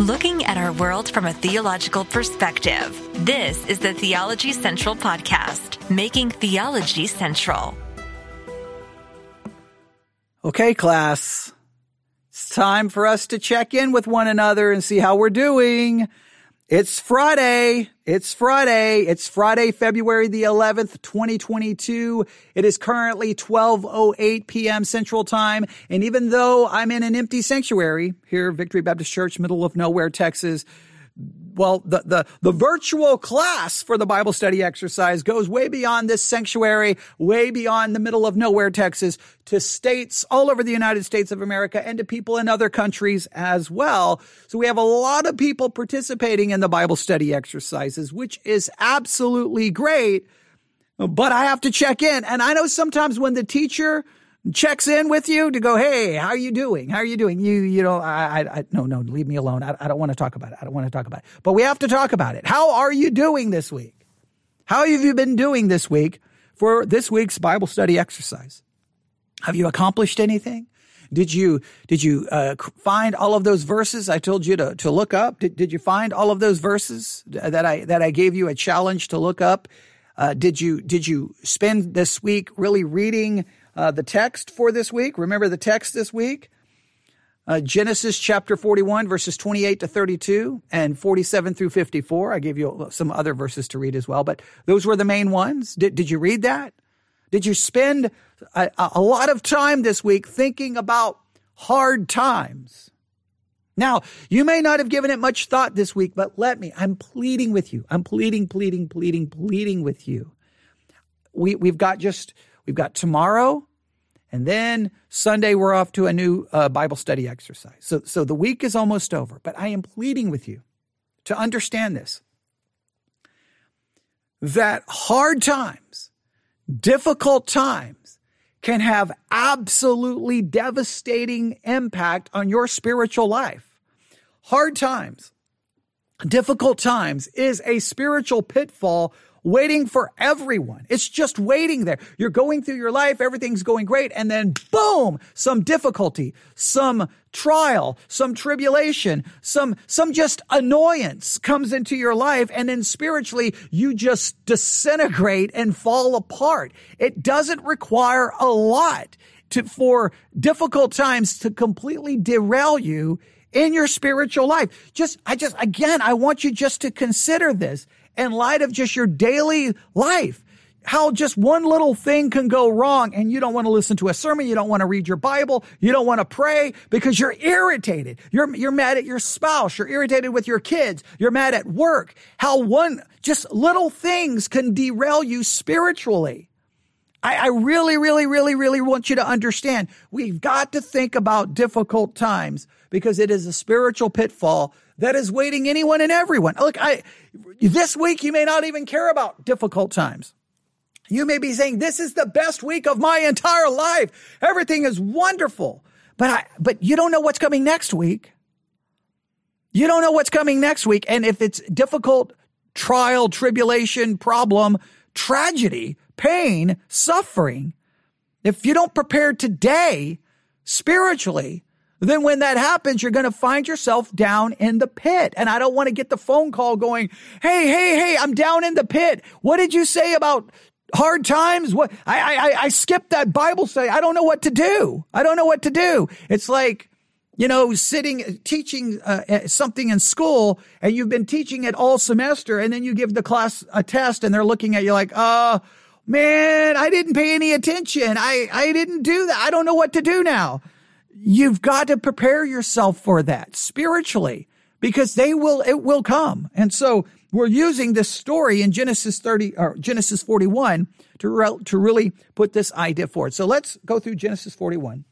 looking at our world from a theological perspective. This is the Theology Central Podcast, making theology central. Okay, class. It's time for us to check in with one another and see how we're doing. It's Friday. It's Friday. It's Friday, February the 11th, 2022. It is currently 12:08 p.m. Central Time, and even though I'm in an empty sanctuary here, Victory Baptist Church, middle of nowhere, Texas, well, the, the, the virtual class for the Bible study exercise goes way beyond this sanctuary, way beyond the middle of nowhere, Texas, to states all over the United States of America and to people in other countries as well. So we have a lot of people participating in the Bible study exercises, which is absolutely great. But I have to check in. And I know sometimes when the teacher checks in with you to go, Hey, how are you doing? How are you doing? You, you know, I, I, no, no, leave me alone. I, I don't want to talk about it. I don't want to talk about it, but we have to talk about it. How are you doing this week? How have you been doing this week for this week's Bible study exercise? Have you accomplished anything? Did you did you uh, find all of those verses I told you to to look up? Did, did you find all of those verses that I that I gave you a challenge to look up? Uh, did you did you spend this week really reading uh, the text for this week. Remember the text this week? Uh, Genesis chapter 41, verses 28 to 32 and 47 through 54. I gave you some other verses to read as well, but those were the main ones. Did, did you read that? Did you spend a, a lot of time this week thinking about hard times? Now, you may not have given it much thought this week, but let me, I'm pleading with you. I'm pleading, pleading, pleading, pleading with you. We, we've got just We've got tomorrow, and then Sunday we're off to a new uh, Bible study exercise. So, so the week is almost over. But I am pleading with you to understand this: that hard times, difficult times, can have absolutely devastating impact on your spiritual life. Hard times, difficult times is a spiritual pitfall waiting for everyone. It's just waiting there. You're going through your life, everything's going great, and then boom, some difficulty, some trial, some tribulation, some, some just annoyance comes into your life, and then spiritually, you just disintegrate and fall apart. It doesn't require a lot to, for difficult times to completely derail you in your spiritual life. Just, I just, again, I want you just to consider this in light of just your daily life. How just one little thing can go wrong and you don't want to listen to a sermon. You don't want to read your Bible. You don't want to pray because you're irritated. You're, you're mad at your spouse. You're irritated with your kids. You're mad at work. How one, just little things can derail you spiritually. I, I, really, really, really, really want you to understand we've got to think about difficult times because it is a spiritual pitfall that is waiting anyone and everyone. Look, I, this week you may not even care about difficult times. You may be saying, this is the best week of my entire life. Everything is wonderful. But I, but you don't know what's coming next week. You don't know what's coming next week. And if it's difficult, trial, tribulation, problem, tragedy, pain, suffering, if you don't prepare today spiritually, then when that happens, you're going to find yourself down in the pit. And I don't want to get the phone call going, Hey, hey, hey, I'm down in the pit. What did you say about hard times? What I, I, I skipped that Bible study. I don't know what to do. I don't know what to do. It's like, you know, sitting, teaching uh, something in school and you've been teaching it all semester and then you give the class a test and they're looking at you like, uh, man, I didn't pay any attention. I, I didn't do that. I don't know what to do now. You've got to prepare yourself for that spiritually because they will, it will come. And so we're using this story in Genesis 30 or Genesis 41 to, re- to really put this idea forward. So let's go through Genesis 41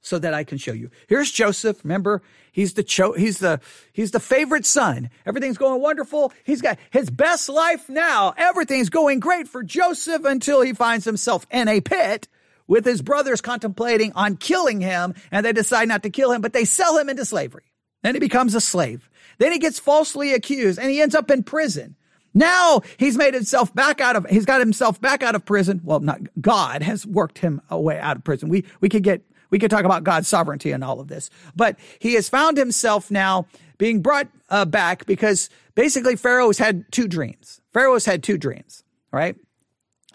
so that I can show you. Here's Joseph. Remember, he's the cho- he's the he's the favorite son. Everything's going wonderful. He's got his best life now. Everything's going great for Joseph until he finds himself in a pit with his brothers contemplating on killing him and they decide not to kill him, but they sell him into slavery. Then he becomes a slave. Then he gets falsely accused and he ends up in prison. Now he's made himself back out of, he's got himself back out of prison. Well, not God has worked him away out of prison. We, we could get, we could talk about God's sovereignty and all of this, but he has found himself now being brought uh, back because basically Pharaoh's had two dreams. Pharaoh's had two dreams, right?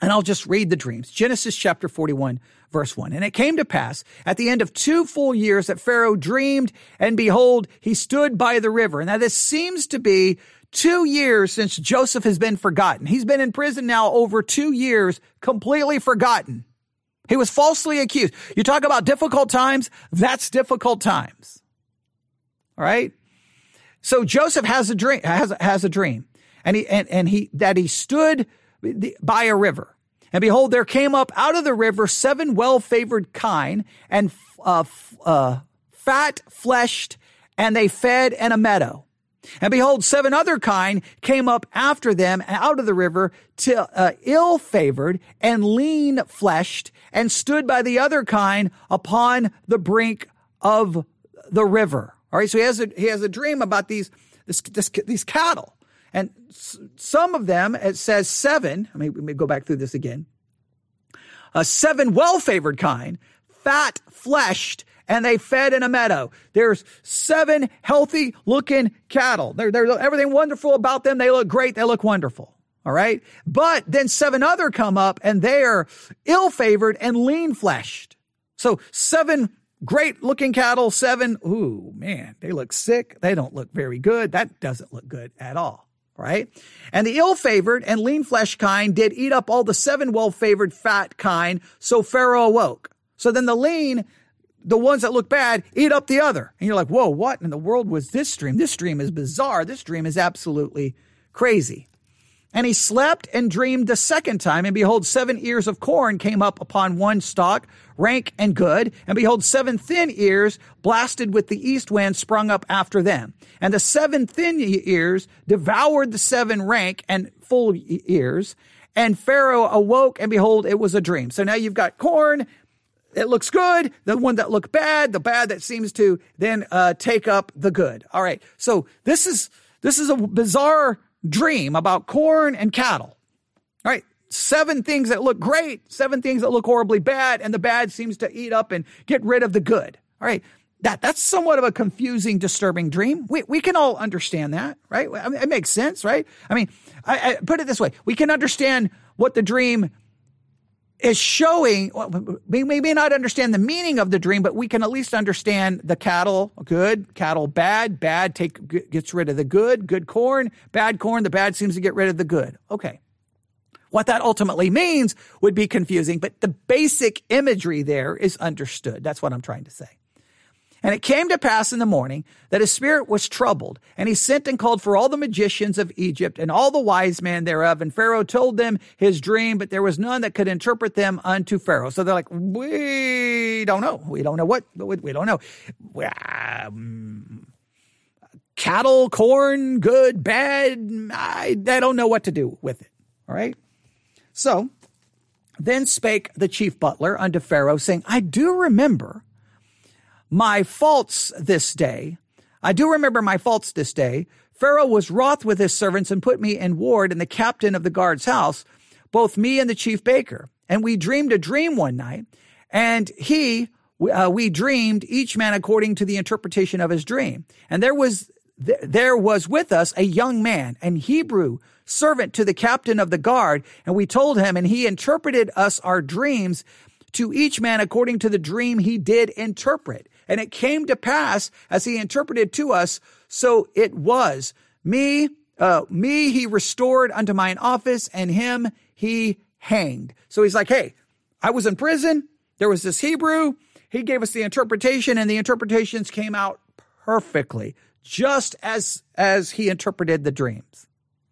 And I'll just read the dreams. Genesis chapter 41, verse 1. And it came to pass at the end of two full years that Pharaoh dreamed, and behold, he stood by the river. Now, this seems to be two years since Joseph has been forgotten. He's been in prison now over two years, completely forgotten. He was falsely accused. You talk about difficult times, that's difficult times. All right? So Joseph has a dream, has, has a dream. And he, and, and he, that he stood by a river. And behold, there came up out of the river seven well favored kine and uh, uh, fat fleshed, and they fed in a meadow. And behold, seven other kine came up after them out of the river, to, uh, ill favored and lean fleshed, and stood by the other kine upon the brink of the river. All right, so he has a he has a dream about these this, this, these cattle, and some of them, it says seven. Let me, let me go back through this again. A seven well favored kind, fat fleshed, and they fed in a meadow. There's seven healthy looking cattle. They're, they're everything wonderful about them. They look great. They look wonderful. All right. But then seven other come up and they are ill favored and lean fleshed. So seven great looking cattle, seven, ooh, man, they look sick. They don't look very good. That doesn't look good at all right? And the ill favored and lean flesh kind did eat up all the seven well favored fat kind, so Pharaoh awoke. So then the lean, the ones that look bad, eat up the other. And you're like, whoa, what in the world was this dream? This dream is bizarre. This dream is absolutely crazy. And he slept and dreamed the second time, and behold, seven ears of corn came up upon one stalk, rank and good. And behold, seven thin ears, blasted with the east wind, sprung up after them. And the seven thin ears devoured the seven rank and full ears. And Pharaoh awoke, and behold, it was a dream. So now you've got corn, it looks good, the one that looked bad, the bad that seems to then uh, take up the good. All right. So this is this is a bizarre dream about corn and cattle. All right. Seven things that look great, seven things that look horribly bad, and the bad seems to eat up and get rid of the good. All right. That, that's somewhat of a confusing, disturbing dream. We, we can all understand that, right? I mean, it makes sense, right? I mean, I, I put it this way. We can understand what the dream is showing we may not understand the meaning of the dream but we can at least understand the cattle good cattle bad bad take gets rid of the good good corn bad corn the bad seems to get rid of the good. Okay. What that ultimately means would be confusing but the basic imagery there is understood. That's what i'm trying to say and it came to pass in the morning that his spirit was troubled, and he sent and called for all the magicians of Egypt and all the wise men thereof. And Pharaoh told them his dream, but there was none that could interpret them unto Pharaoh. So they're like, we don't know. We don't know what, we don't know. Um, cattle, corn, good, bad. I, I don't know what to do with it. All right. So then spake the chief butler unto Pharaoh, saying, I do remember my faults this day. I do remember my faults this day. Pharaoh was wroth with his servants and put me in ward in the captain of the guard's house, both me and the chief baker. And we dreamed a dream one night, and he, uh, we dreamed each man according to the interpretation of his dream. And there was th- there was with us a young man, an Hebrew servant to the captain of the guard, and we told him, and he interpreted us our dreams to each man according to the dream he did interpret. And it came to pass as he interpreted to us, so it was. Me, uh, me he restored unto mine office, and him he hanged. So he's like, hey, I was in prison. There was this Hebrew. He gave us the interpretation, and the interpretations came out perfectly, just as as he interpreted the dreams.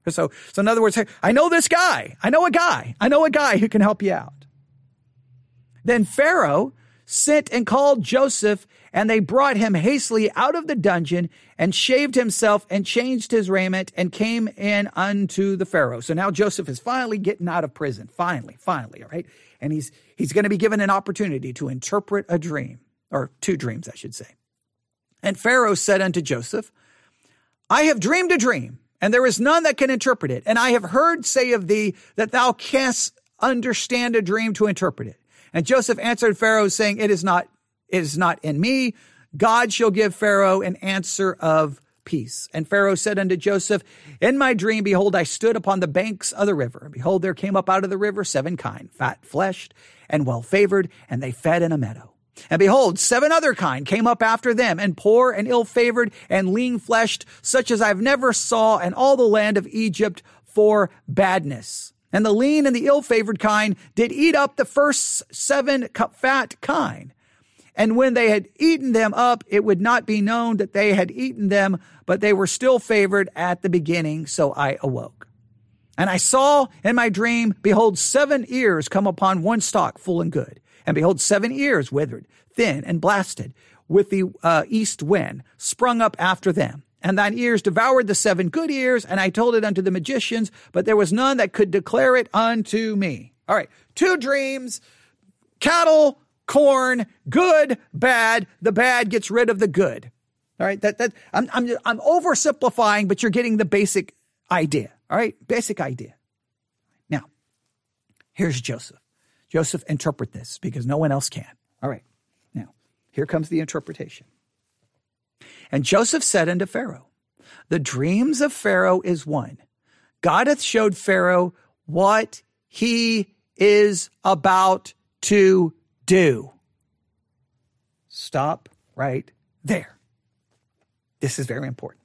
So, so in other words, hey, I know this guy. I know a guy. I know a guy who can help you out. Then Pharaoh sent and called Joseph, and they brought him hastily out of the dungeon and shaved himself and changed his raiment and came in unto the Pharaoh. So now Joseph is finally getting out of prison. Finally, finally, all right? And he's he's going to be given an opportunity to interpret a dream, or two dreams, I should say. And Pharaoh said unto Joseph, I have dreamed a dream, and there is none that can interpret it. And I have heard say of thee that thou canst understand a dream to interpret it. And Joseph answered Pharaoh, saying, It is not is not in me. God shall give Pharaoh an answer of peace. And Pharaoh said unto Joseph, In my dream, behold, I stood upon the banks of the river. And behold, there came up out of the river seven kine, fat fleshed and well favored, and they fed in a meadow. And behold, seven other kind came up after them, and poor and ill favored and lean fleshed, such as I've never saw in all the land of Egypt for badness. And the lean and the ill favored kind did eat up the first seven fat kine. And when they had eaten them up, it would not be known that they had eaten them, but they were still favored at the beginning. So I awoke. And I saw in my dream, behold, seven ears come upon one stalk, full and good. And behold, seven ears withered, thin and blasted, with the uh, east wind sprung up after them. And thine ears devoured the seven good ears, and I told it unto the magicians, but there was none that could declare it unto me. All right, two dreams, cattle, corn, good, bad. The bad gets rid of the good. All right, that that I'm I'm I'm oversimplifying, but you're getting the basic idea. All right, basic idea. Now, here's Joseph. Joseph, interpret this because no one else can. All right, now here comes the interpretation. And Joseph said unto Pharaoh, The dreams of Pharaoh is one. God hath showed Pharaoh what he is about to do. Stop right there. This is very important.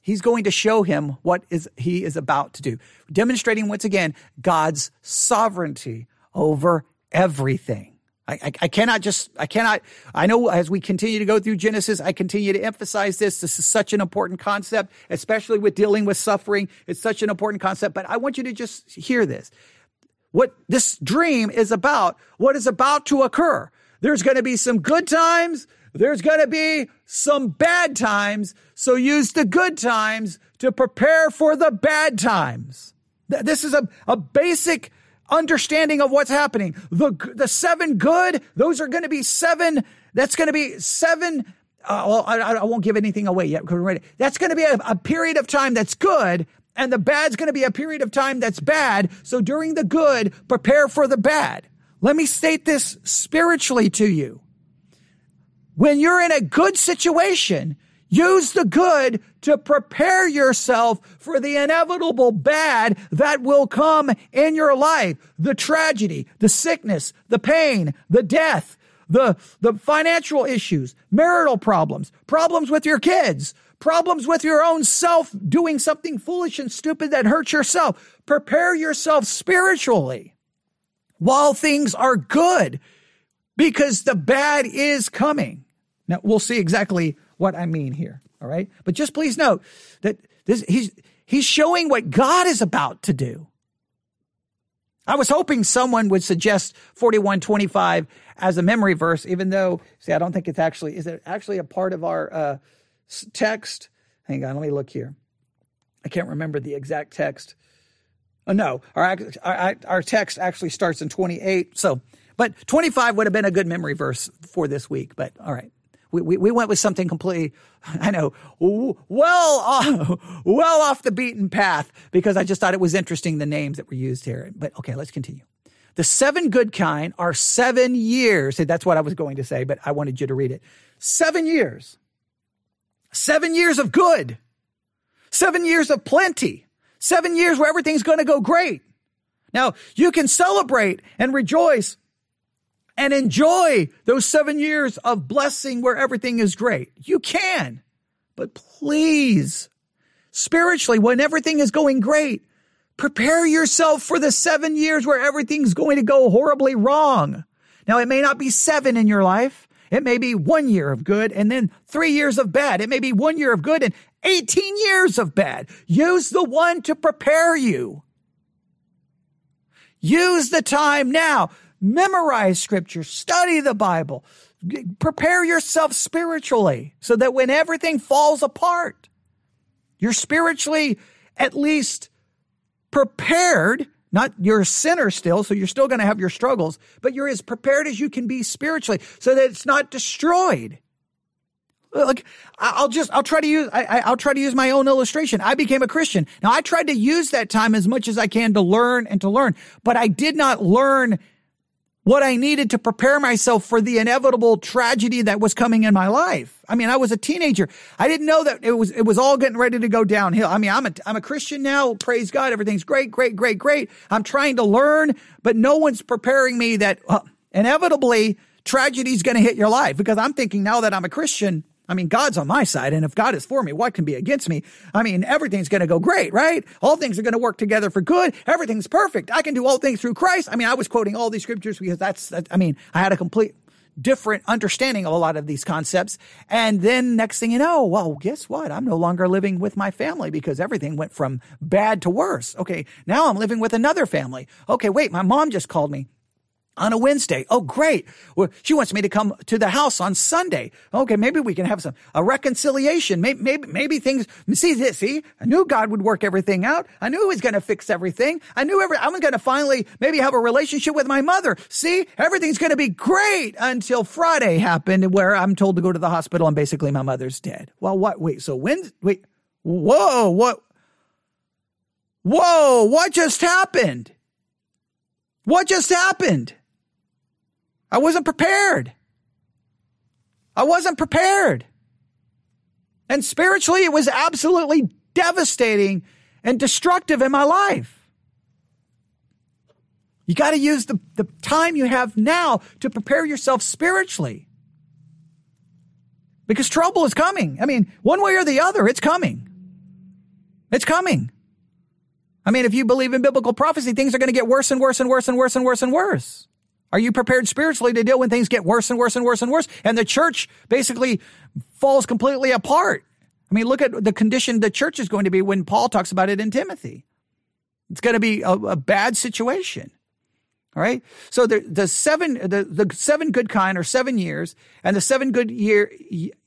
He's going to show him what is he is about to do, demonstrating once again God's sovereignty over everything. I, I, I, cannot just, I cannot, I know as we continue to go through Genesis, I continue to emphasize this. This is such an important concept, especially with dealing with suffering. It's such an important concept, but I want you to just hear this. What this dream is about, what is about to occur. There's going to be some good times. There's going to be some bad times. So use the good times to prepare for the bad times. This is a, a basic understanding of what's happening. The, the seven good, those are going to be seven, that's going to be seven. Uh, well, I, I, won't give anything away yet. That's going to be a, a period of time that's good, and the bad's going to be a period of time that's bad. So during the good, prepare for the bad. Let me state this spiritually to you. When you're in a good situation, Use the good to prepare yourself for the inevitable bad that will come in your life. The tragedy, the sickness, the pain, the death, the, the financial issues, marital problems, problems with your kids, problems with your own self doing something foolish and stupid that hurts yourself. Prepare yourself spiritually while things are good because the bad is coming. Now we'll see exactly what I mean here. All right. But just please note that this, he's, he's showing what God is about to do. I was hoping someone would suggest 4125 as a memory verse, even though, see, I don't think it's actually, is it actually a part of our uh, text? Hang on, let me look here. I can't remember the exact text. Oh, no, our, our, our text actually starts in 28. So, but 25 would have been a good memory verse for this week, but all right we, we, we went with something completely, I know, well, off, well off the beaten path because I just thought it was interesting the names that were used here. But okay, let's continue. The seven good kind are seven years. That's what I was going to say, but I wanted you to read it. Seven years. Seven years of good. Seven years of plenty. Seven years where everything's going to go great. Now, you can celebrate and rejoice and enjoy those seven years of blessing where everything is great. You can, but please, spiritually, when everything is going great, prepare yourself for the seven years where everything's going to go horribly wrong. Now, it may not be seven in your life. It may be one year of good and then three years of bad. It may be one year of good and 18 years of bad. Use the one to prepare you. Use the time now memorize scripture, study the Bible, prepare yourself spiritually so that when everything falls apart, you're spiritually at least prepared. Not you're a sinner still, so you're still going to have your struggles, but you're as prepared as you can be spiritually so that it's not destroyed. Like I'll just I'll try to use I, I'll try to use my own illustration. I became a Christian. Now I tried to use that time as much as I can to learn and to learn, but I did not learn what I needed to prepare myself for the inevitable tragedy that was coming in my life. I mean, I was a teenager. I didn't know that it was, it was all getting ready to go downhill. I mean, I'm a, I'm a Christian now. Praise God. Everything's great, great, great, great. I'm trying to learn, but no one's preparing me that uh, inevitably tragedy is going to hit your life because I'm thinking now that I'm a Christian, I mean, God's on my side. And if God is for me, what can be against me? I mean, everything's going to go great, right? All things are going to work together for good. Everything's perfect. I can do all things through Christ. I mean, I was quoting all these scriptures because that's, that, I mean, I had a complete different understanding of a lot of these concepts. And then next thing you know, well, guess what? I'm no longer living with my family because everything went from bad to worse. Okay. Now I'm living with another family. Okay. Wait, my mom just called me on a Wednesday. Oh, great. Well, she wants me to come to the house on Sunday. Okay, maybe we can have some a reconciliation. Maybe maybe, maybe things. See this? See, I knew God would work everything out. I knew He was going to fix everything. I knew every. I'm going to finally maybe have a relationship with my mother. See, everything's going to be great until Friday happened, where I'm told to go to the hospital and basically my mother's dead. Well, what? Wait. So when? Wait. Whoa. What? Whoa. What just happened? What just happened? I wasn't prepared. I wasn't prepared. And spiritually, it was absolutely devastating and destructive in my life. You got to use the, the time you have now to prepare yourself spiritually. Because trouble is coming. I mean, one way or the other, it's coming. It's coming. I mean, if you believe in biblical prophecy, things are going to get worse and worse and worse and worse and worse and worse. Are you prepared spiritually to deal when things get worse and worse and worse and worse? And the church basically falls completely apart. I mean, look at the condition the church is going to be when Paul talks about it in Timothy. It's going to be a, a bad situation. All right. So the, the seven, the, the seven good kind are seven years and the seven good year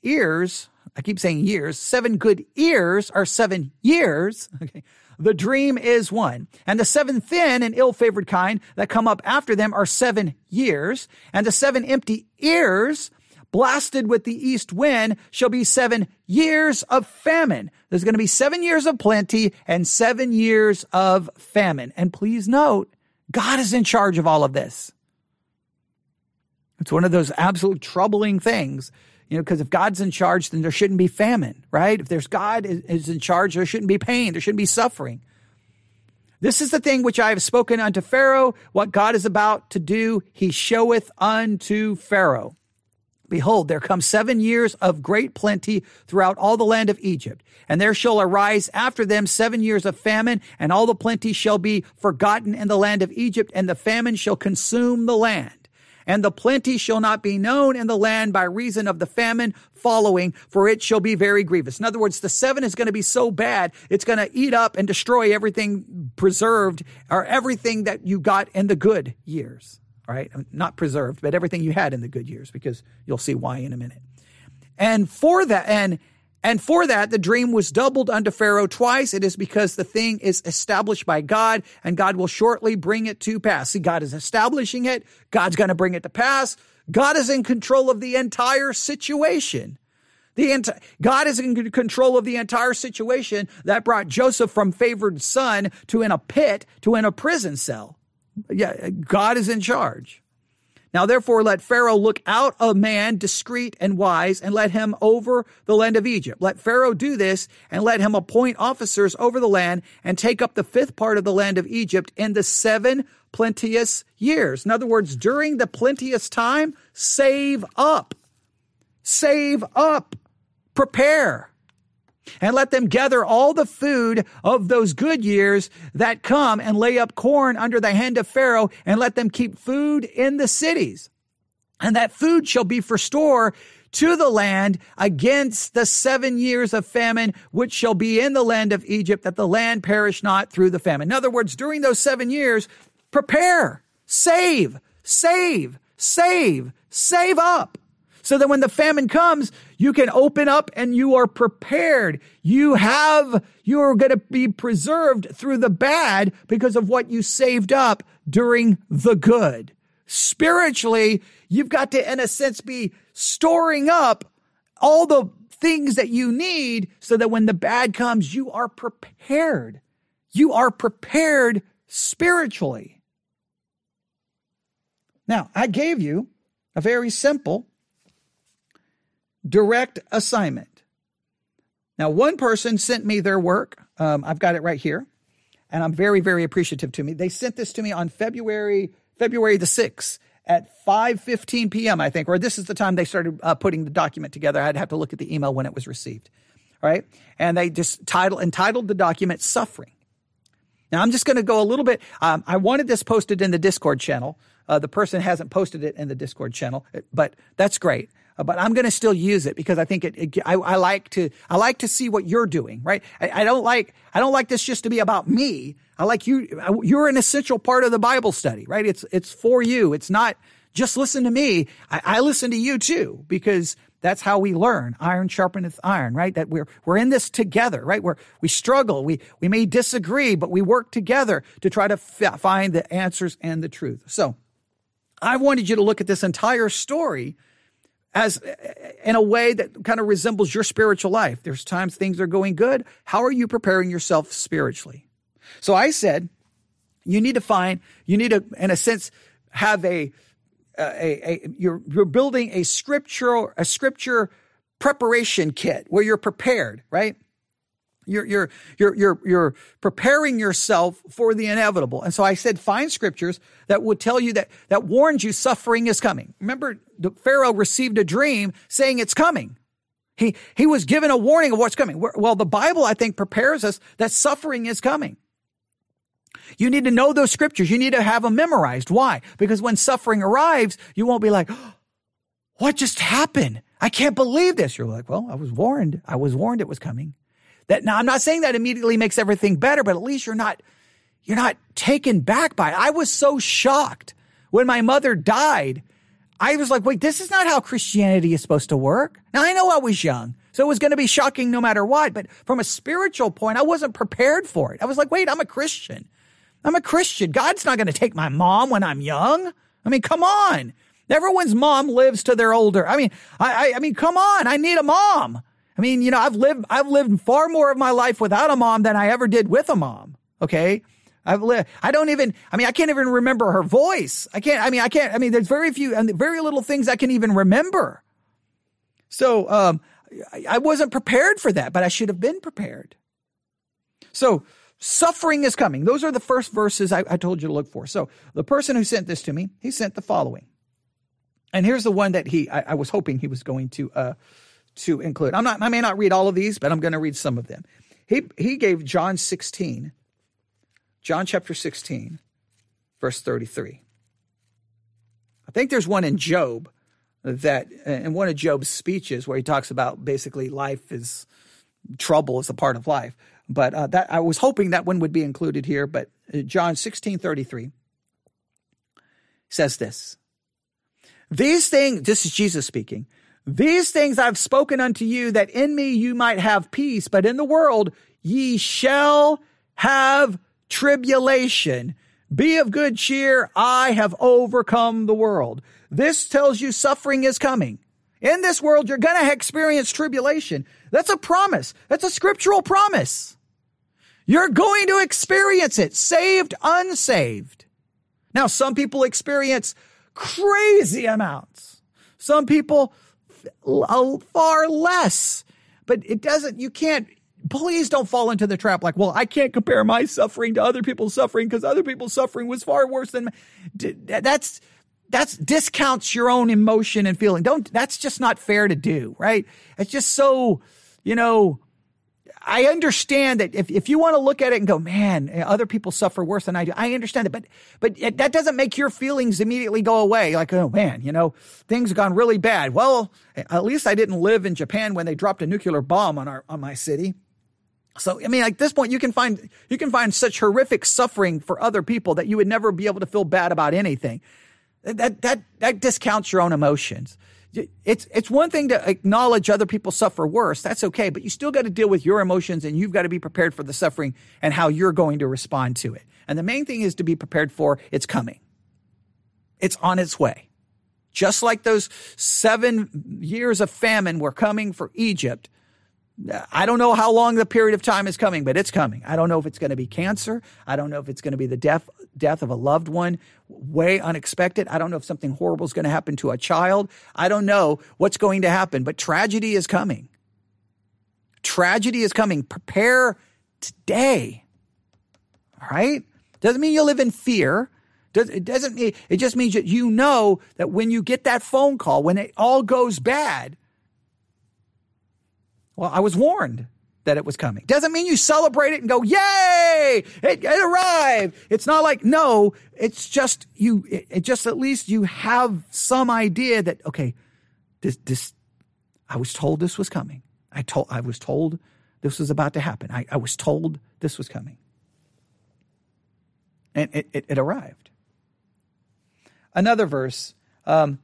ears. I keep saying years. Seven good ears are seven years. Okay. The dream is one. And the seven thin and ill-favored kind that come up after them are seven years. And the seven empty ears blasted with the east wind shall be seven years of famine. There's going to be seven years of plenty and seven years of famine. And please note, God is in charge of all of this. It's one of those absolute troubling things you know, because if God's in charge, then there shouldn't be famine, right? If there's God is in charge, there shouldn't be pain, there shouldn't be suffering. This is the thing which I have spoken unto Pharaoh, what God is about to do, he showeth unto Pharaoh. Behold, there come seven years of great plenty throughout all the land of Egypt. And there shall arise after them seven years of famine, and all the plenty shall be forgotten in the land of Egypt, and the famine shall consume the land and the plenty shall not be known in the land by reason of the famine following, for it shall be very grievous. In other words, the seven is going to be so bad, it's going to eat up and destroy everything preserved or everything that you got in the good years. Right? Not preserved, but everything you had in the good years, because you'll see why in a minute. And for that, and and for that, the dream was doubled unto Pharaoh twice. It is because the thing is established by God and God will shortly bring it to pass. See, God is establishing it. God's going to bring it to pass. God is in control of the entire situation. The ent- God is in control of the entire situation that brought Joseph from favored son to in a pit to in a prison cell. Yeah, God is in charge. Now therefore let Pharaoh look out a man discreet and wise and let him over the land of Egypt. Let Pharaoh do this and let him appoint officers over the land and take up the fifth part of the land of Egypt in the seven plenteous years. In other words, during the plenteous time, save up. Save up. Prepare and let them gather all the food of those good years that come and lay up corn under the hand of Pharaoh and let them keep food in the cities. And that food shall be for store to the land against the seven years of famine, which shall be in the land of Egypt, that the land perish not through the famine. In other words, during those seven years, prepare, save, save, save, save up so that when the famine comes, you can open up and you are prepared. You have, you are going to be preserved through the bad because of what you saved up during the good. Spiritually, you've got to, in a sense, be storing up all the things that you need so that when the bad comes, you are prepared. You are prepared spiritually. Now, I gave you a very simple direct assignment. Now, one person sent me their work. Um, I've got it right here, and I'm very, very appreciative to me. They sent this to me on February February the sixth at 5:15 p.m. I think, or this is the time they started uh, putting the document together. I'd have to look at the email when it was received. All right, and they just title entitled the document "Suffering." Now, I'm just going to go a little bit. Um, I wanted this posted in the Discord channel. Uh, the person hasn't posted it in the Discord channel, but that's great. Uh, but I'm going to still use it because I think it, it I, I, like to, I like to see what you're doing, right? I, I, don't like, I don't like this just to be about me. I like you, you're an essential part of the Bible study, right? It's, it's for you. It's not just listen to me. I, I listen to you too because that's how we learn. Iron sharpeneth iron, right? That we're, we're in this together, right? Where we struggle. We, we may disagree, but we work together to try to f- find the answers and the truth. So I wanted you to look at this entire story as in a way that kind of resembles your spiritual life. There's times things are going good. How are you preparing yourself spiritually? So I said, you need to find, you need to, in a sense, have a, uh, a, a you're, you're building a scriptural, a scripture preparation kit where you're prepared, right? You're, you're, you're, you're, you're preparing yourself for the inevitable. And so I said, find scriptures that would tell you that, that warns you suffering is coming. Remember, the Pharaoh received a dream saying it's coming. He, he was given a warning of what's coming. Well, the Bible, I think, prepares us that suffering is coming. You need to know those scriptures. You need to have them memorized. Why? Because when suffering arrives, you won't be like, what just happened? I can't believe this. You're like, well, I was warned. I was warned it was coming. That now I'm not saying that immediately makes everything better, but at least you're not you're not taken back by it. I was so shocked when my mother died. I was like, wait, this is not how Christianity is supposed to work. Now I know I was young, so it was going to be shocking no matter what, but from a spiritual point, I wasn't prepared for it. I was like, wait, I'm a Christian. I'm a Christian. God's not going to take my mom when I'm young. I mean, come on. Everyone's mom lives to their older. I mean, I, I, I mean, come on. I need a mom. I mean, you know, I've lived, I've lived far more of my life without a mom than I ever did with a mom. Okay. I've lived, I don't even, I mean, I can't even remember her voice. I can't, I mean, I can't, I mean, there's very few and very little things I can even remember. So, um, I, I wasn't prepared for that, but I should have been prepared. So, suffering is coming. Those are the first verses I, I told you to look for. So, the person who sent this to me, he sent the following. And here's the one that he, I, I was hoping he was going to, uh, to include. I'm not, I may not read all of these, but I'm going to read some of them. He, he gave John 16, John chapter 16, verse 33. I think there's one in Job that, in one of Job's speeches where he talks about basically life is trouble is a part of life. But uh, that I was hoping that one would be included here. But uh, John 16, 33 says this. These things, this is Jesus speaking. These things I've spoken unto you that in me you might have peace, but in the world ye shall have tribulation. Be of good cheer. I have overcome the world. This tells you suffering is coming. In this world, you're going to experience tribulation. That's a promise. That's a scriptural promise. You're going to experience it, saved, unsaved. Now, some people experience crazy amounts. Some people far less. But it doesn't, you can't, please don't fall into the trap like, well, I can't compare my suffering to other people's suffering because other people's suffering was far worse than that's that's discounts your own emotion and feeling. Don't that's just not fair to do, right? It's just so, you know, I understand that if, if you want to look at it and go, man, other people suffer worse than I do, I understand it. But, but it, that doesn't make your feelings immediately go away. Like, oh man, you know, things have gone really bad. Well, at least I didn't live in Japan when they dropped a nuclear bomb on our, on my city. So, I mean, at this point, you can find, you can find such horrific suffering for other people that you would never be able to feel bad about anything. That, that, that discounts your own emotions it's it's one thing to acknowledge other people suffer worse. That's okay, but you still got to deal with your emotions and you've got to be prepared for the suffering and how you're going to respond to it. And the main thing is to be prepared for it's coming. It's on its way. Just like those 7 years of famine were coming for Egypt, I don't know how long the period of time is coming, but it's coming. I don't know if it's going to be cancer. I don't know if it's going to be the death death of a loved one, way unexpected. I don't know if something horrible is going to happen to a child. I don't know what's going to happen, but tragedy is coming. Tragedy is coming. Prepare today. All right? Doesn't mean you live in fear. It doesn't mean, it just means that you know that when you get that phone call, when it all goes bad, well, I was warned that it was coming. Doesn't mean you celebrate it and go, yay, it, it arrived. It's not like, no, it's just you, it, it, just at least you have some idea that, okay, this, this, I was told this was coming. I told, I was told this was about to happen. I, I was told this was coming. And it, it, it arrived. Another verse, um,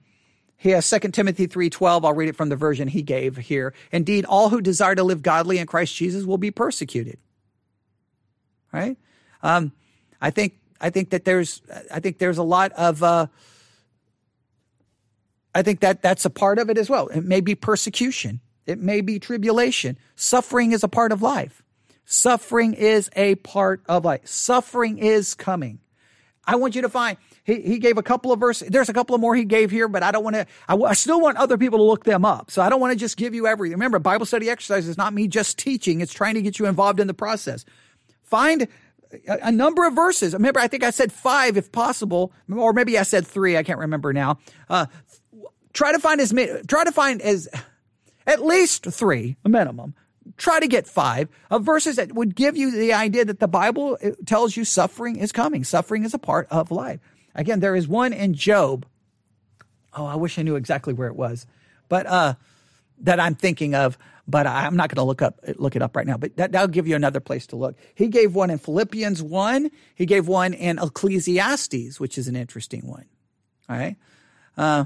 he has 2 Timothy 3:12. I'll read it from the version he gave here. Indeed, all who desire to live godly in Christ Jesus will be persecuted. Right? Um, I think I think that there's I think there's a lot of uh, I think that that's a part of it as well. It may be persecution. It may be tribulation. Suffering is a part of life. Suffering is a part of life. Suffering is coming. I want you to find he, he gave a couple of verses. There's a couple of more he gave here, but I don't want to, I, still want other people to look them up. So I don't want to just give you everything. Remember, Bible study exercise is not me just teaching. It's trying to get you involved in the process. Find a, number of verses. Remember, I think I said five if possible, or maybe I said three. I can't remember now. Uh, try to find as many, try to find as at least three, a minimum. Try to get five of verses that would give you the idea that the Bible tells you suffering is coming. Suffering is a part of life. Again, there is one in Job. Oh, I wish I knew exactly where it was, but uh, that I'm thinking of. But I'm not going to look up look it up right now. But that, that'll give you another place to look. He gave one in Philippians one. He gave one in Ecclesiastes, which is an interesting one. All right. Uh,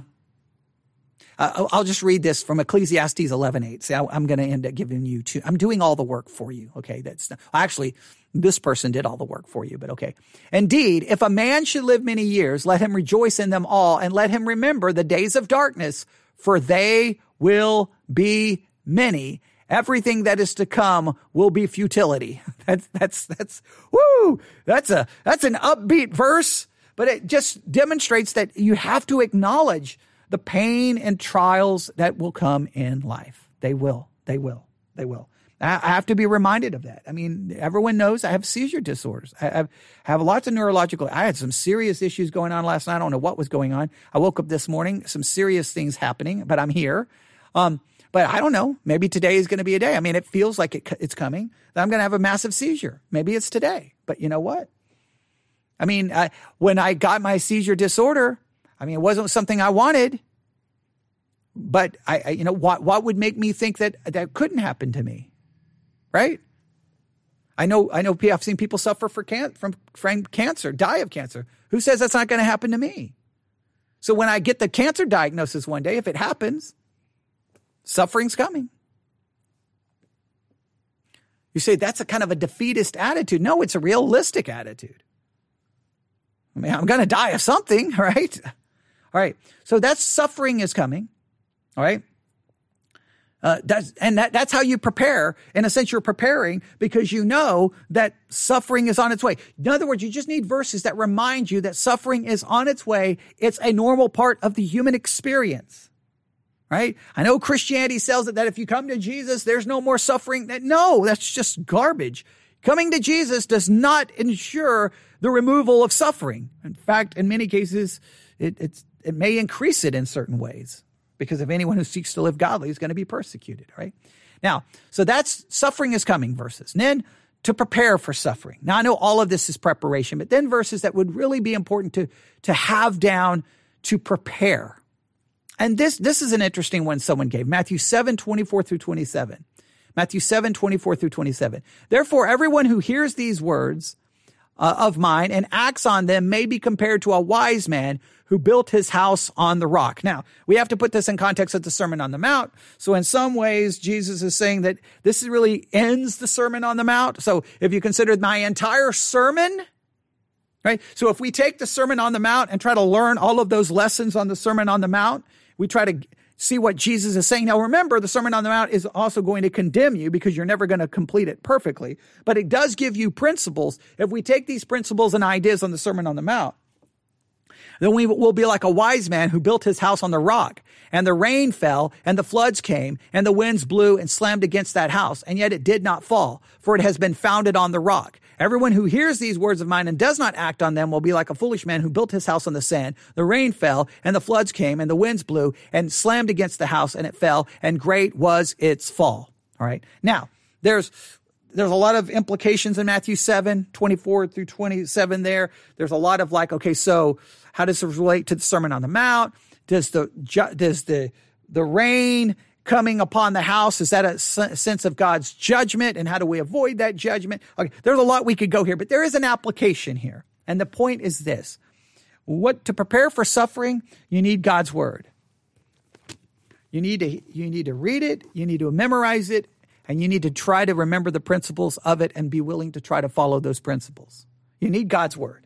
Uh, I'll just read this from Ecclesiastes 11:8. See, I, am going to end up giving you two. I'm doing all the work for you. Okay, that's actually this person did all the work for you, but okay. Indeed, if a man should live many years, let him rejoice in them all and let him remember the days of darkness, for they will be many. Everything that is to come will be futility. That's, that's, that's, woo! That's a, that's an upbeat verse, but it just demonstrates that you have to acknowledge the pain and trials that will come in life. They will. They will. They will. I have to be reminded of that. I mean, everyone knows I have seizure disorders. I have, have lots of neurological. I had some serious issues going on last night. I don't know what was going on. I woke up this morning, some serious things happening, but I'm here. Um, but I don't know. Maybe today is going to be a day. I mean, it feels like it, it's coming that I'm going to have a massive seizure. Maybe it's today. But you know what? I mean, I, when I got my seizure disorder, I mean, it wasn't something I wanted. But I, I you know, what what would make me think that that couldn't happen to me? right? I know, I know. I've seen people suffer for can, from, from cancer, die of cancer. Who says that's not going to happen to me? So when I get the cancer diagnosis one day, if it happens, suffering's coming. You say that's a kind of a defeatist attitude. No, it's a realistic attitude. I mean, I'm going to die of something, right? All right. So that suffering is coming. All right. Uh, that's, and that, that's how you prepare. In a sense, you're preparing because you know that suffering is on its way. In other words, you just need verses that remind you that suffering is on its way. It's a normal part of the human experience. Right? I know Christianity sells it that if you come to Jesus, there's no more suffering. No, that's just garbage. Coming to Jesus does not ensure the removal of suffering. In fact, in many cases, it, it may increase it in certain ways because if anyone who seeks to live godly is going to be persecuted, right? Now, so that's suffering is coming verses. And then to prepare for suffering. Now I know all of this is preparation, but then verses that would really be important to, to have down to prepare. And this, this is an interesting one someone gave. Matthew 7, 24 through 27. Matthew 7, 24 through 27. Therefore, everyone who hears these words uh, of mine and acts on them may be compared to a wise man who built his house on the rock. Now, we have to put this in context of the Sermon on the Mount. So in some ways, Jesus is saying that this really ends the Sermon on the Mount. So if you consider my entire sermon, right? So if we take the Sermon on the Mount and try to learn all of those lessons on the Sermon on the Mount, we try to see what Jesus is saying. Now, remember, the Sermon on the Mount is also going to condemn you because you're never going to complete it perfectly, but it does give you principles. If we take these principles and ideas on the Sermon on the Mount, then we will be like a wise man who built his house on the rock. And the rain fell, and the floods came, and the winds blew and slammed against that house, and yet it did not fall, for it has been founded on the rock. Everyone who hears these words of mine and does not act on them will be like a foolish man who built his house on the sand. The rain fell, and the floods came, and the winds blew and slammed against the house, and it fell, and great was its fall. All right. Now, there's there's a lot of implications in Matthew 7, 24 through 27 there. There's a lot of like, okay, so how does this relate to the Sermon on the Mount? Does the, does the, the rain coming upon the house, is that a sense of God's judgment? And how do we avoid that judgment? Okay, there's a lot we could go here, but there is an application here. And the point is this. What to prepare for suffering, you need God's word. You need to you need to read it, you need to memorize it, and you need to try to remember the principles of it and be willing to try to follow those principles. You need God's word.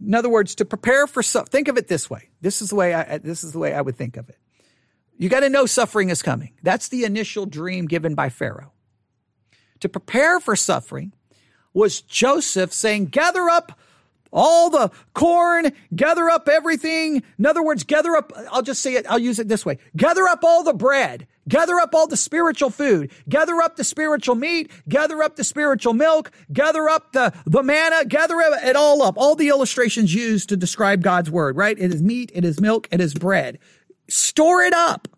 In other words, to prepare for suffering, think of it this way. This is the way I, this is the way I would think of it. You got to know suffering is coming. That's the initial dream given by Pharaoh. To prepare for suffering was Joseph saying, gather up all the corn, gather up everything. In other words, gather up, I'll just say it, I'll use it this way. Gather up all the bread, gather up all the spiritual food, gather up the spiritual meat, gather up the spiritual milk, gather up the, the manna, gather it all up. All the illustrations used to describe God's word, right? It is meat, it is milk, it is bread. Store it up.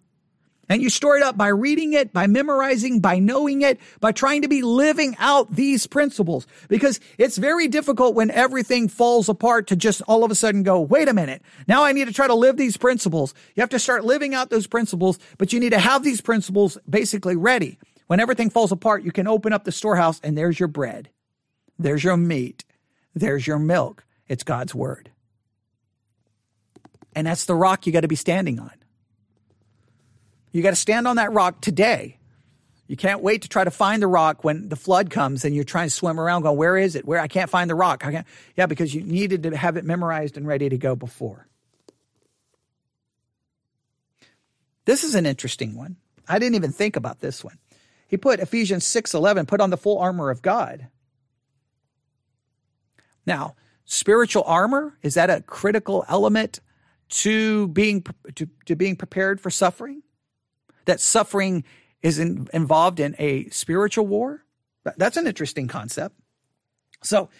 And you store it up by reading it, by memorizing, by knowing it, by trying to be living out these principles. Because it's very difficult when everything falls apart to just all of a sudden go, wait a minute. Now I need to try to live these principles. You have to start living out those principles, but you need to have these principles basically ready. When everything falls apart, you can open up the storehouse and there's your bread. There's your meat. There's your milk. It's God's word. And that's the rock you got to be standing on. You got to stand on that rock today. You can't wait to try to find the rock when the flood comes and you're trying to swim around going, where is it? Where I can't find the rock. Yeah, because you needed to have it memorized and ready to go before. This is an interesting one. I didn't even think about this one. He put Ephesians 6:11, put on the full armor of God. Now, spiritual armor, is that a critical element to being to, to being prepared for suffering? That suffering is in, involved in a spiritual war. That's an interesting concept. So,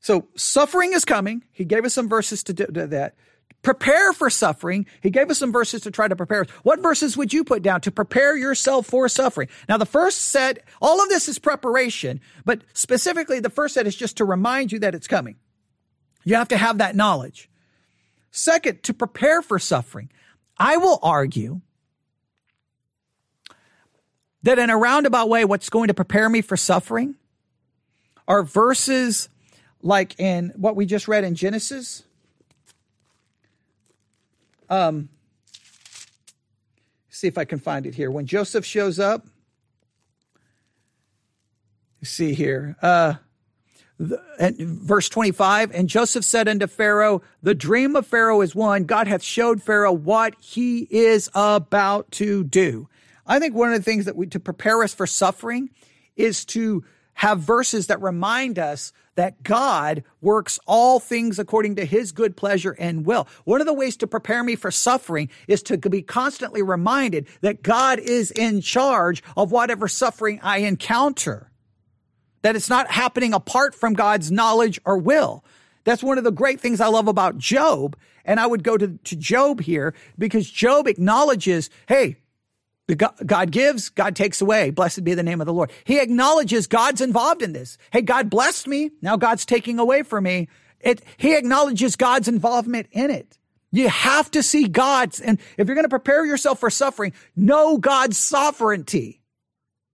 so suffering is coming. He gave us some verses to do that. Prepare for suffering. He gave us some verses to try to prepare. What verses would you put down to prepare yourself for suffering? Now, the first set, all of this is preparation, but specifically the first set is just to remind you that it's coming. You have to have that knowledge. Second, to prepare for suffering. I will argue that in a roundabout way, what's going to prepare me for suffering are verses like in what we just read in Genesis. Um, see if I can find it here. When Joseph shows up, see here, uh, the, and verse 25, and Joseph said unto Pharaoh, The dream of Pharaoh is one. God hath showed Pharaoh what he is about to do. I think one of the things that we, to prepare us for suffering is to have verses that remind us that God works all things according to his good pleasure and will. One of the ways to prepare me for suffering is to be constantly reminded that God is in charge of whatever suffering I encounter. That it's not happening apart from God's knowledge or will. That's one of the great things I love about Job. And I would go to, to Job here because Job acknowledges, hey, God gives, God takes away. Blessed be the name of the Lord. He acknowledges God's involved in this. Hey, God blessed me. Now God's taking away from me. It, he acknowledges God's involvement in it. You have to see God's, and if you're going to prepare yourself for suffering, know God's sovereignty.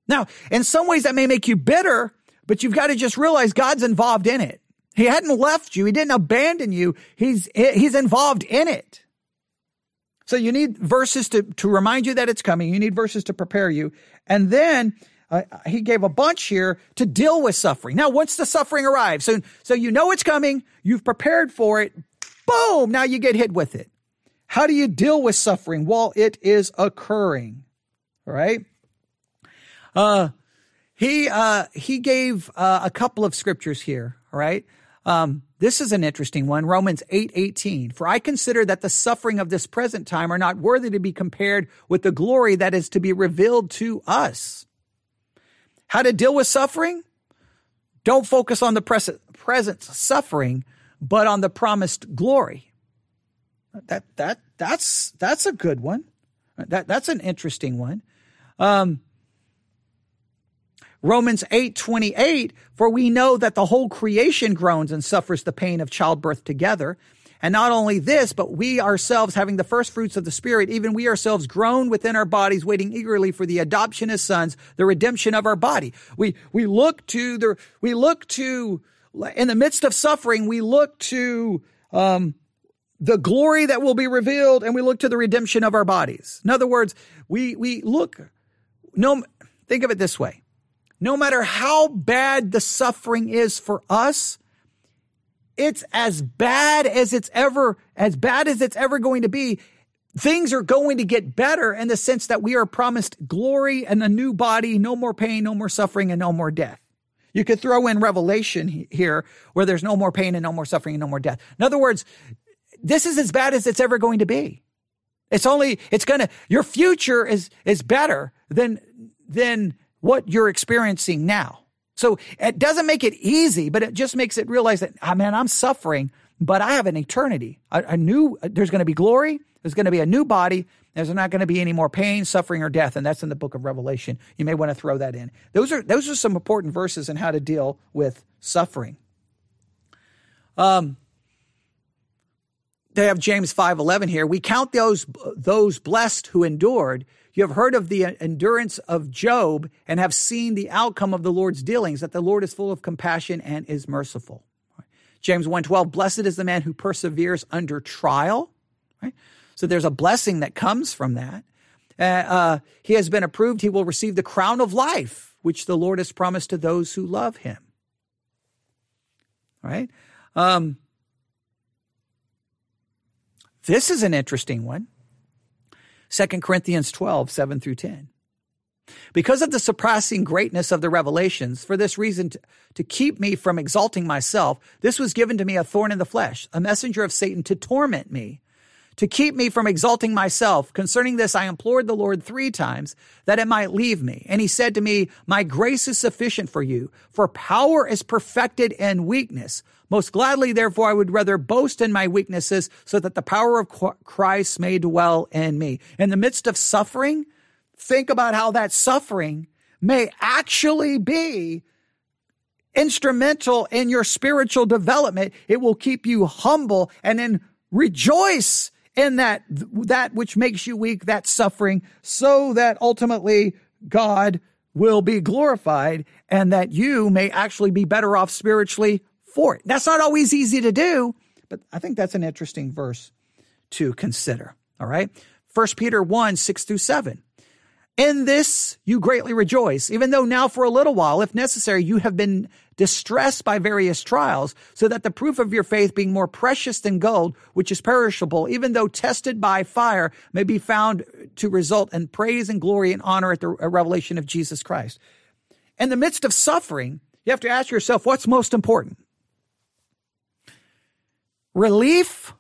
Now, in some ways that may make you bitter, but you've got to just realize God's involved in it. He hadn't left you. He didn't abandon you. He's, he's involved in it. So you need verses to, to remind you that it's coming. You need verses to prepare you. And then uh, he gave a bunch here to deal with suffering. Now, once the suffering arrives, so, so you know it's coming, you've prepared for it, boom, now you get hit with it. How do you deal with suffering while it is occurring? All right. Uh, he, uh, he gave, uh, a couple of scriptures here. All right. Um, this is an interesting one. Romans 8, 18. For I consider that the suffering of this present time are not worthy to be compared with the glory that is to be revealed to us. How to deal with suffering? Don't focus on the present, present suffering, but on the promised glory. That, that, that's, that's a good one. That, that's an interesting one. Um, Romans 8:28, for we know that the whole creation groans and suffers the pain of childbirth together. And not only this, but we ourselves, having the first fruits of the Spirit, even we ourselves groan within our bodies, waiting eagerly for the adoption as sons, the redemption of our body. We, we look to the, we look to, in the midst of suffering, we look to, um, the glory that will be revealed and we look to the redemption of our bodies. In other words, we, we look, no, think of it this way. No matter how bad the suffering is for us, it's as bad as it's ever, as bad as it's ever going to be. Things are going to get better in the sense that we are promised glory and a new body, no more pain, no more suffering, and no more death. You could throw in Revelation here where there's no more pain and no more suffering and no more death. In other words, this is as bad as it's ever going to be. It's only, it's gonna, your future is, is better than, than what you're experiencing now. So it doesn't make it easy, but it just makes it realize that, oh, man, I'm suffering, but I have an eternity. A, a new, there's going to be glory. There's going to be a new body. There's not going to be any more pain, suffering, or death, and that's in the book of Revelation. You may want to throw that in. Those are those are some important verses in how to deal with suffering. Um, they have James 5:11 here. We count those those blessed who endured. You have heard of the endurance of Job and have seen the outcome of the Lord's dealings that the Lord is full of compassion and is merciful. James 1:12 Blessed is the man who perseveres under trial. Right? So there's a blessing that comes from that. Uh, uh, he has been approved. He will receive the crown of life, which the Lord has promised to those who love him. All right. Um, this is an interesting one. 2 Corinthians 12, 7 through 10. Because of the surpassing greatness of the revelations, for this reason, to, to, keep me from exalting myself, this was given to me a thorn in the flesh, a messenger of Satan to torment me, to keep me from exalting myself. Concerning this, I implored the Lord three times that it might leave me. And he said to me, My grace is sufficient for you, for power is perfected in weakness. Most gladly, therefore, I would rather boast in my weaknesses so that the power of Christ may dwell in me. In the midst of suffering, think about how that suffering may actually be instrumental in your spiritual development. It will keep you humble and then rejoice in that, that which makes you weak, that suffering, so that ultimately God will be glorified and that you may actually be better off spiritually for it. That's not always easy to do, but I think that's an interesting verse to consider. All right. First Peter 1, 6 through 7. In this you greatly rejoice, even though now for a little while, if necessary, you have been distressed by various trials, so that the proof of your faith being more precious than gold, which is perishable, even though tested by fire, may be found to result in praise and glory and honor at the revelation of Jesus Christ. In the midst of suffering, you have to ask yourself, what's most important? relief,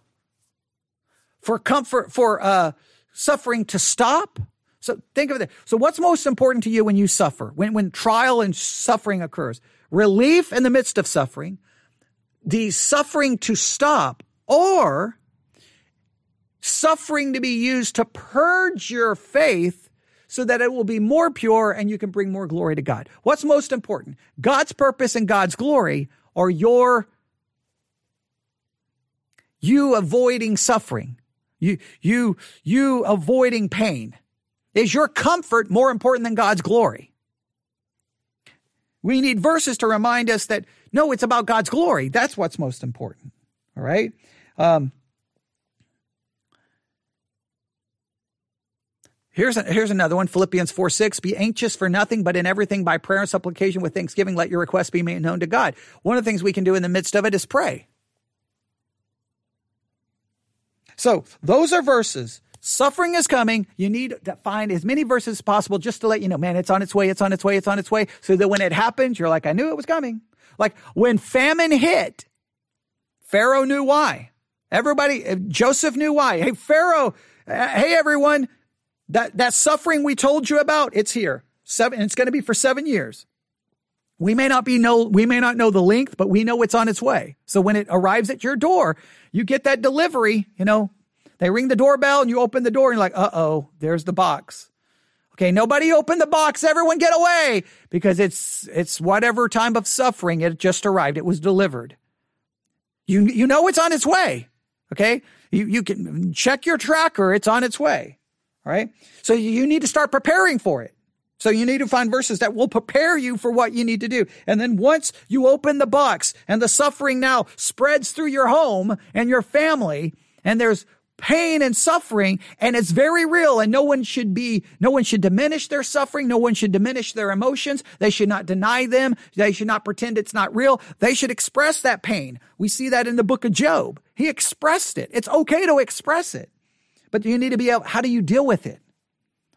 for comfort, for uh, suffering to stop. So think of it. So what's most important to you when you suffer, when, when trial and suffering occurs? Relief in the midst of suffering, the suffering to stop, or suffering to be used to purge your faith so that it will be more pure and you can bring more glory to God. What's most important? God's purpose and God's glory or your you avoiding suffering, you, you, you avoiding pain. Is your comfort more important than God's glory? We need verses to remind us that no, it's about God's glory. That's what's most important. All right. Um, Here's, a, here's another one Philippians 4 6. Be anxious for nothing, but in everything by prayer and supplication with thanksgiving, let your requests be made known to God. One of the things we can do in the midst of it is pray. So those are verses. Suffering is coming. You need to find as many verses as possible just to let you know, man, it's on its way, it's on its way, it's on its way. So that when it happens, you're like, I knew it was coming. Like when famine hit, Pharaoh knew why. Everybody, uh, Joseph knew why. Hey, Pharaoh, uh, hey, everyone, that, that suffering we told you about, it's here. Seven, it's going to be for seven years. We may not be know, we may not know the length, but we know it's on its way. So when it arrives at your door, you get that delivery, you know, they ring the doorbell and you open the door and you're like, uh oh, there's the box. Okay, nobody open the box. Everyone get away because it's it's whatever time of suffering it just arrived. It was delivered. You you know it's on its way. Okay, you you can check your tracker. It's on its way. All right. So you need to start preparing for it. So you need to find verses that will prepare you for what you need to do. And then once you open the box and the suffering now spreads through your home and your family, and there's pain and suffering and it's very real and no one should be no one should diminish their suffering no one should diminish their emotions. They should not deny them. They should not pretend it's not real. They should express that pain. We see that in the book of job. He expressed it. It's okay to express it. But you need to be able how do you deal with it?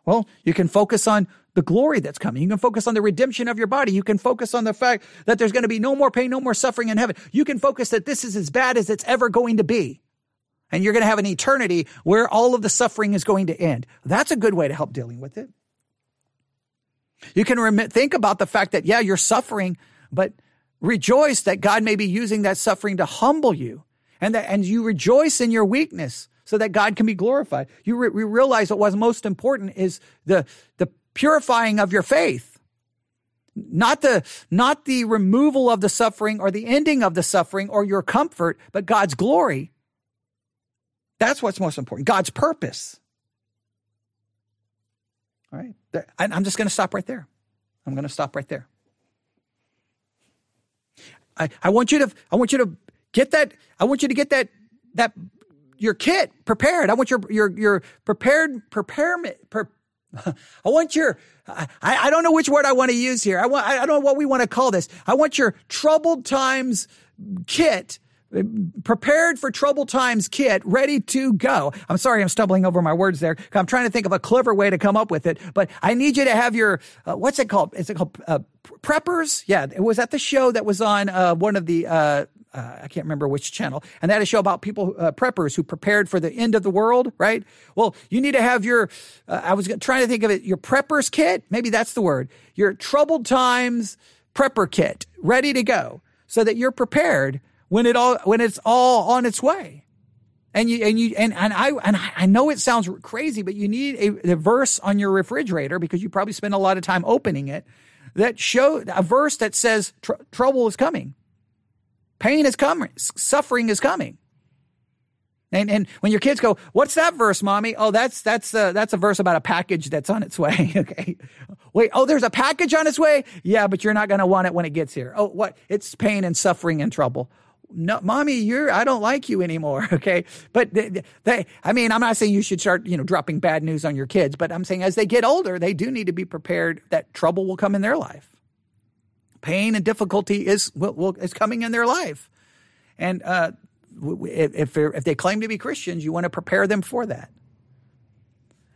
Well you can focus on the glory that's coming. You can focus on the redemption of your body. You can focus on the fact that there's going to be no more pain, no more suffering in heaven. You can focus that this is as bad as it's ever going to be and you're going to have an eternity where all of the suffering is going to end. That's a good way to help dealing with it. You can think about the fact that, yeah, you're suffering, but rejoice that God may be using that suffering to humble you and that, and you rejoice in your weakness so that God can be glorified. You re- realize what was most important is the, the purifying of your faith. Not the, not the removal of the suffering or the ending of the suffering or your comfort, but God's glory that's what's most important God's purpose. All right. I'm just going to stop right there. I'm going to stop right there. I, I want you to I want you to get that I want you to get that that your kit prepared. I want your your your prepared preparement per, I want your I, I don't know which word I want to use here. I want I don't know what we want to call this. I want your troubled times kit prepared for trouble times kit ready to go. I'm sorry, I'm stumbling over my words there. I'm trying to think of a clever way to come up with it, but I need you to have your, uh, what's it called? Is it called, uh, preppers? Yeah. It was at the show that was on, uh, one of the, uh, uh, I can't remember which channel, and that is a show about people, uh, preppers who prepared for the end of the world, right? Well, you need to have your, uh, I was trying to think of it, your preppers kit. Maybe that's the word. Your troubled times prepper kit ready to go so that you're prepared when it all when it's all on its way. And you and you and, and I and I know it sounds crazy, but you need a, a verse on your refrigerator because you probably spend a lot of time opening it that show a verse that says tr- trouble is coming, pain is coming, suffering is coming. And and when your kids go, "What's that verse, mommy?" Oh, that's that's uh, that's a verse about a package that's on its way. okay. Wait, oh, there's a package on its way? Yeah, but you're not going to want it when it gets here. Oh, what? It's pain and suffering and trouble no, mommy, you're, I don't like you anymore. Okay. But they, they, I mean, I'm not saying you should start, you know, dropping bad news on your kids, but I'm saying as they get older, they do need to be prepared that trouble will come in their life. Pain and difficulty is, will, will is coming in their life. And, uh, if, if they claim to be Christians, you want to prepare them for that.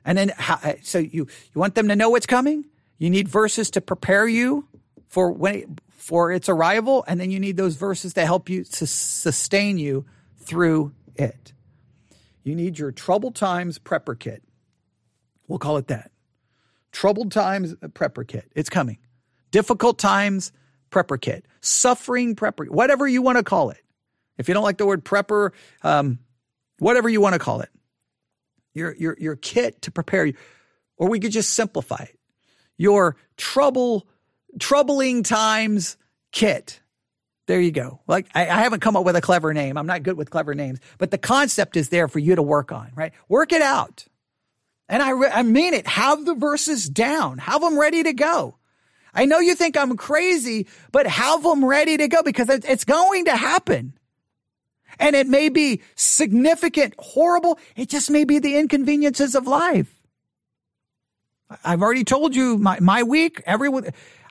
And then, how, so you, you want them to know what's coming? You need verses to prepare you for when for its arrival, and then you need those verses to help you to sustain you through it. You need your troubled times prepper kit. We'll call it that. Troubled times prepper kit. It's coming. Difficult times prepper kit. Suffering prepper, whatever you want to call it. If you don't like the word prepper, um, whatever you want to call it. Your, your, your kit to prepare you. Or we could just simplify it. Your trouble troubling times kit. There you go. Like I, I, haven't come up with a clever name. I'm not good with clever names, but the concept is there for you to work on, right? Work it out. And I, re- I mean it. Have the verses down. Have them ready to go. I know you think I'm crazy, but have them ready to go because it's going to happen. And it may be significant, horrible. It just may be the inconveniences of life. I've already told you my, my week, everyone,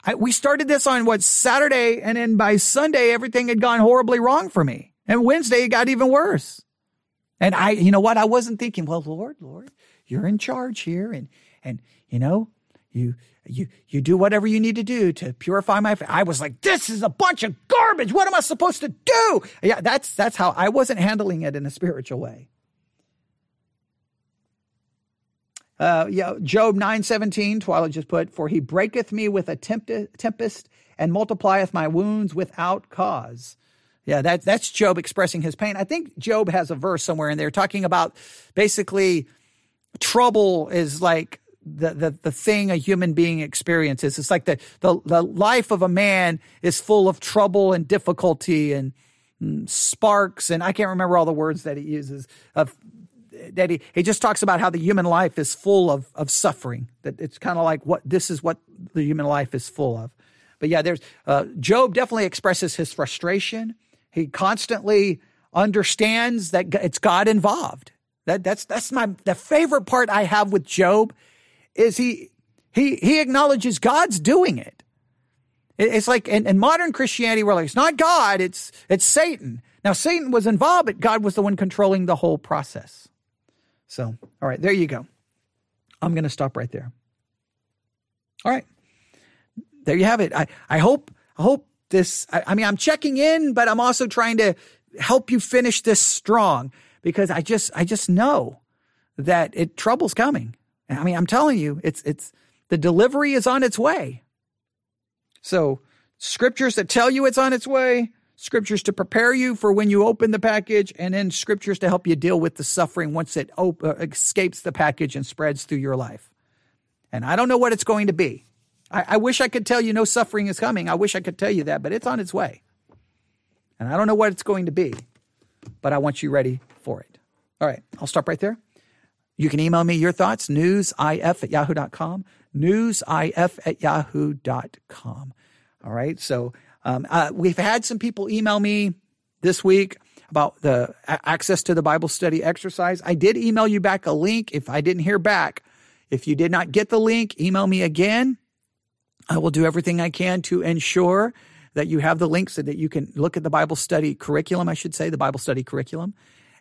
I, we started this on what Saturday, and then by Sunday, everything had gone horribly wrong for me. And Wednesday, it got even worse. And I, you know what? I wasn't thinking, well, Lord, Lord, you're in charge here. And, and, you know, you, you, you do whatever you need to do to purify my. I was like, this is a bunch of garbage. What am I supposed to do? Yeah, that's, that's how I wasn't handling it in a spiritual way. Uh, yeah, Job 9:17, Twyla just put, For he breaketh me with a tempest and multiplieth my wounds without cause. Yeah, that, that's Job expressing his pain. I think Job has a verse somewhere in there talking about basically trouble is like the, the, the thing a human being experiences. It's like the, the, the life of a man is full of trouble and difficulty and, and sparks. And I can't remember all the words that he uses of that he, he just talks about how the human life is full of, of suffering. That it's kind of like what this is what the human life is full of. But yeah, there's uh, Job definitely expresses his frustration. He constantly understands that it's God involved. That that's that's my the favorite part I have with Job is he he he acknowledges God's doing it. It's like in, in modern Christianity, we're like, it's not God, it's it's Satan. Now Satan was involved, but God was the one controlling the whole process. So, all right, there you go. I'm going to stop right there. All right. There you have it. I, I hope, I hope this, I, I mean, I'm checking in, but I'm also trying to help you finish this strong because I just, I just know that it trouble's coming. I mean, I'm telling you, it's, it's, the delivery is on its way. So scriptures that tell you it's on its way, scriptures to prepare you for when you open the package, and then scriptures to help you deal with the suffering once it op- uh, escapes the package and spreads through your life. And I don't know what it's going to be. I, I wish I could tell you no suffering is coming. I wish I could tell you that, but it's on its way. And I don't know what it's going to be, but I want you ready for it. All right, I'll stop right there. You can email me your thoughts, newsif at yahoo.com, newsif at yahoo.com. All right, so um, uh, we've had some people email me this week about the access to the Bible study exercise. I did email you back a link. If I didn't hear back, if you did not get the link, email me again. I will do everything I can to ensure that you have the link so that you can look at the Bible study curriculum, I should say, the Bible study curriculum.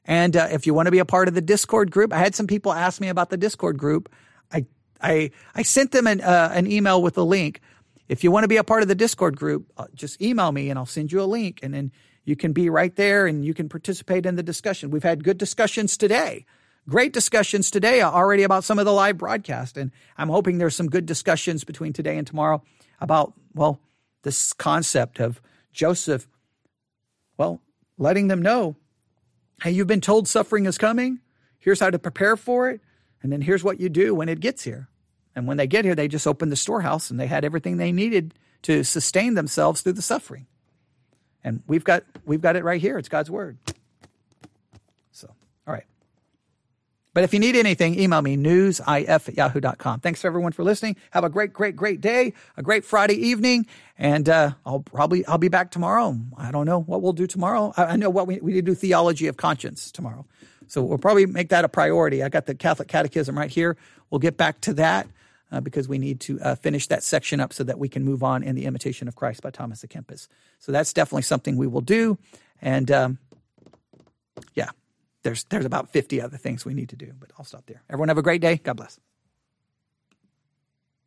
And uh, if you want to be a part of the Discord group, I had some people ask me about the Discord group. I I I sent them an uh, an email with a link. If you want to be a part of the Discord group, uh, just email me and I'll send you a link and then you can be right there and you can participate in the discussion. We've had good discussions today. Great discussions today already about some of the live broadcast. And I'm hoping there's some good discussions between today and tomorrow about, well, this concept of Joseph, well, letting them know, hey, you've been told suffering is coming. Here's how to prepare for it. And then here's what you do when it gets here. And when they get here, they just opened the storehouse and they had everything they needed to sustain themselves through the suffering. And we've got we've got it right here. It's God's word. So, all right. But if you need anything, email me, newsif at yahoo.com. Thanks everyone for listening. Have a great, great, great day, a great Friday evening. And uh, I'll probably I'll be back tomorrow. I don't know what we'll do tomorrow. I, I know what we, we need to do theology of conscience tomorrow. So we'll probably make that a priority. I got the Catholic Catechism right here. We'll get back to that uh, because we need to uh, finish that section up so that we can move on in the Imitation of Christ by Thomas à Kempis. So that's definitely something we will do. And um, yeah, there's there's about 50 other things we need to do, but I'll stop there. Everyone have a great day. God bless.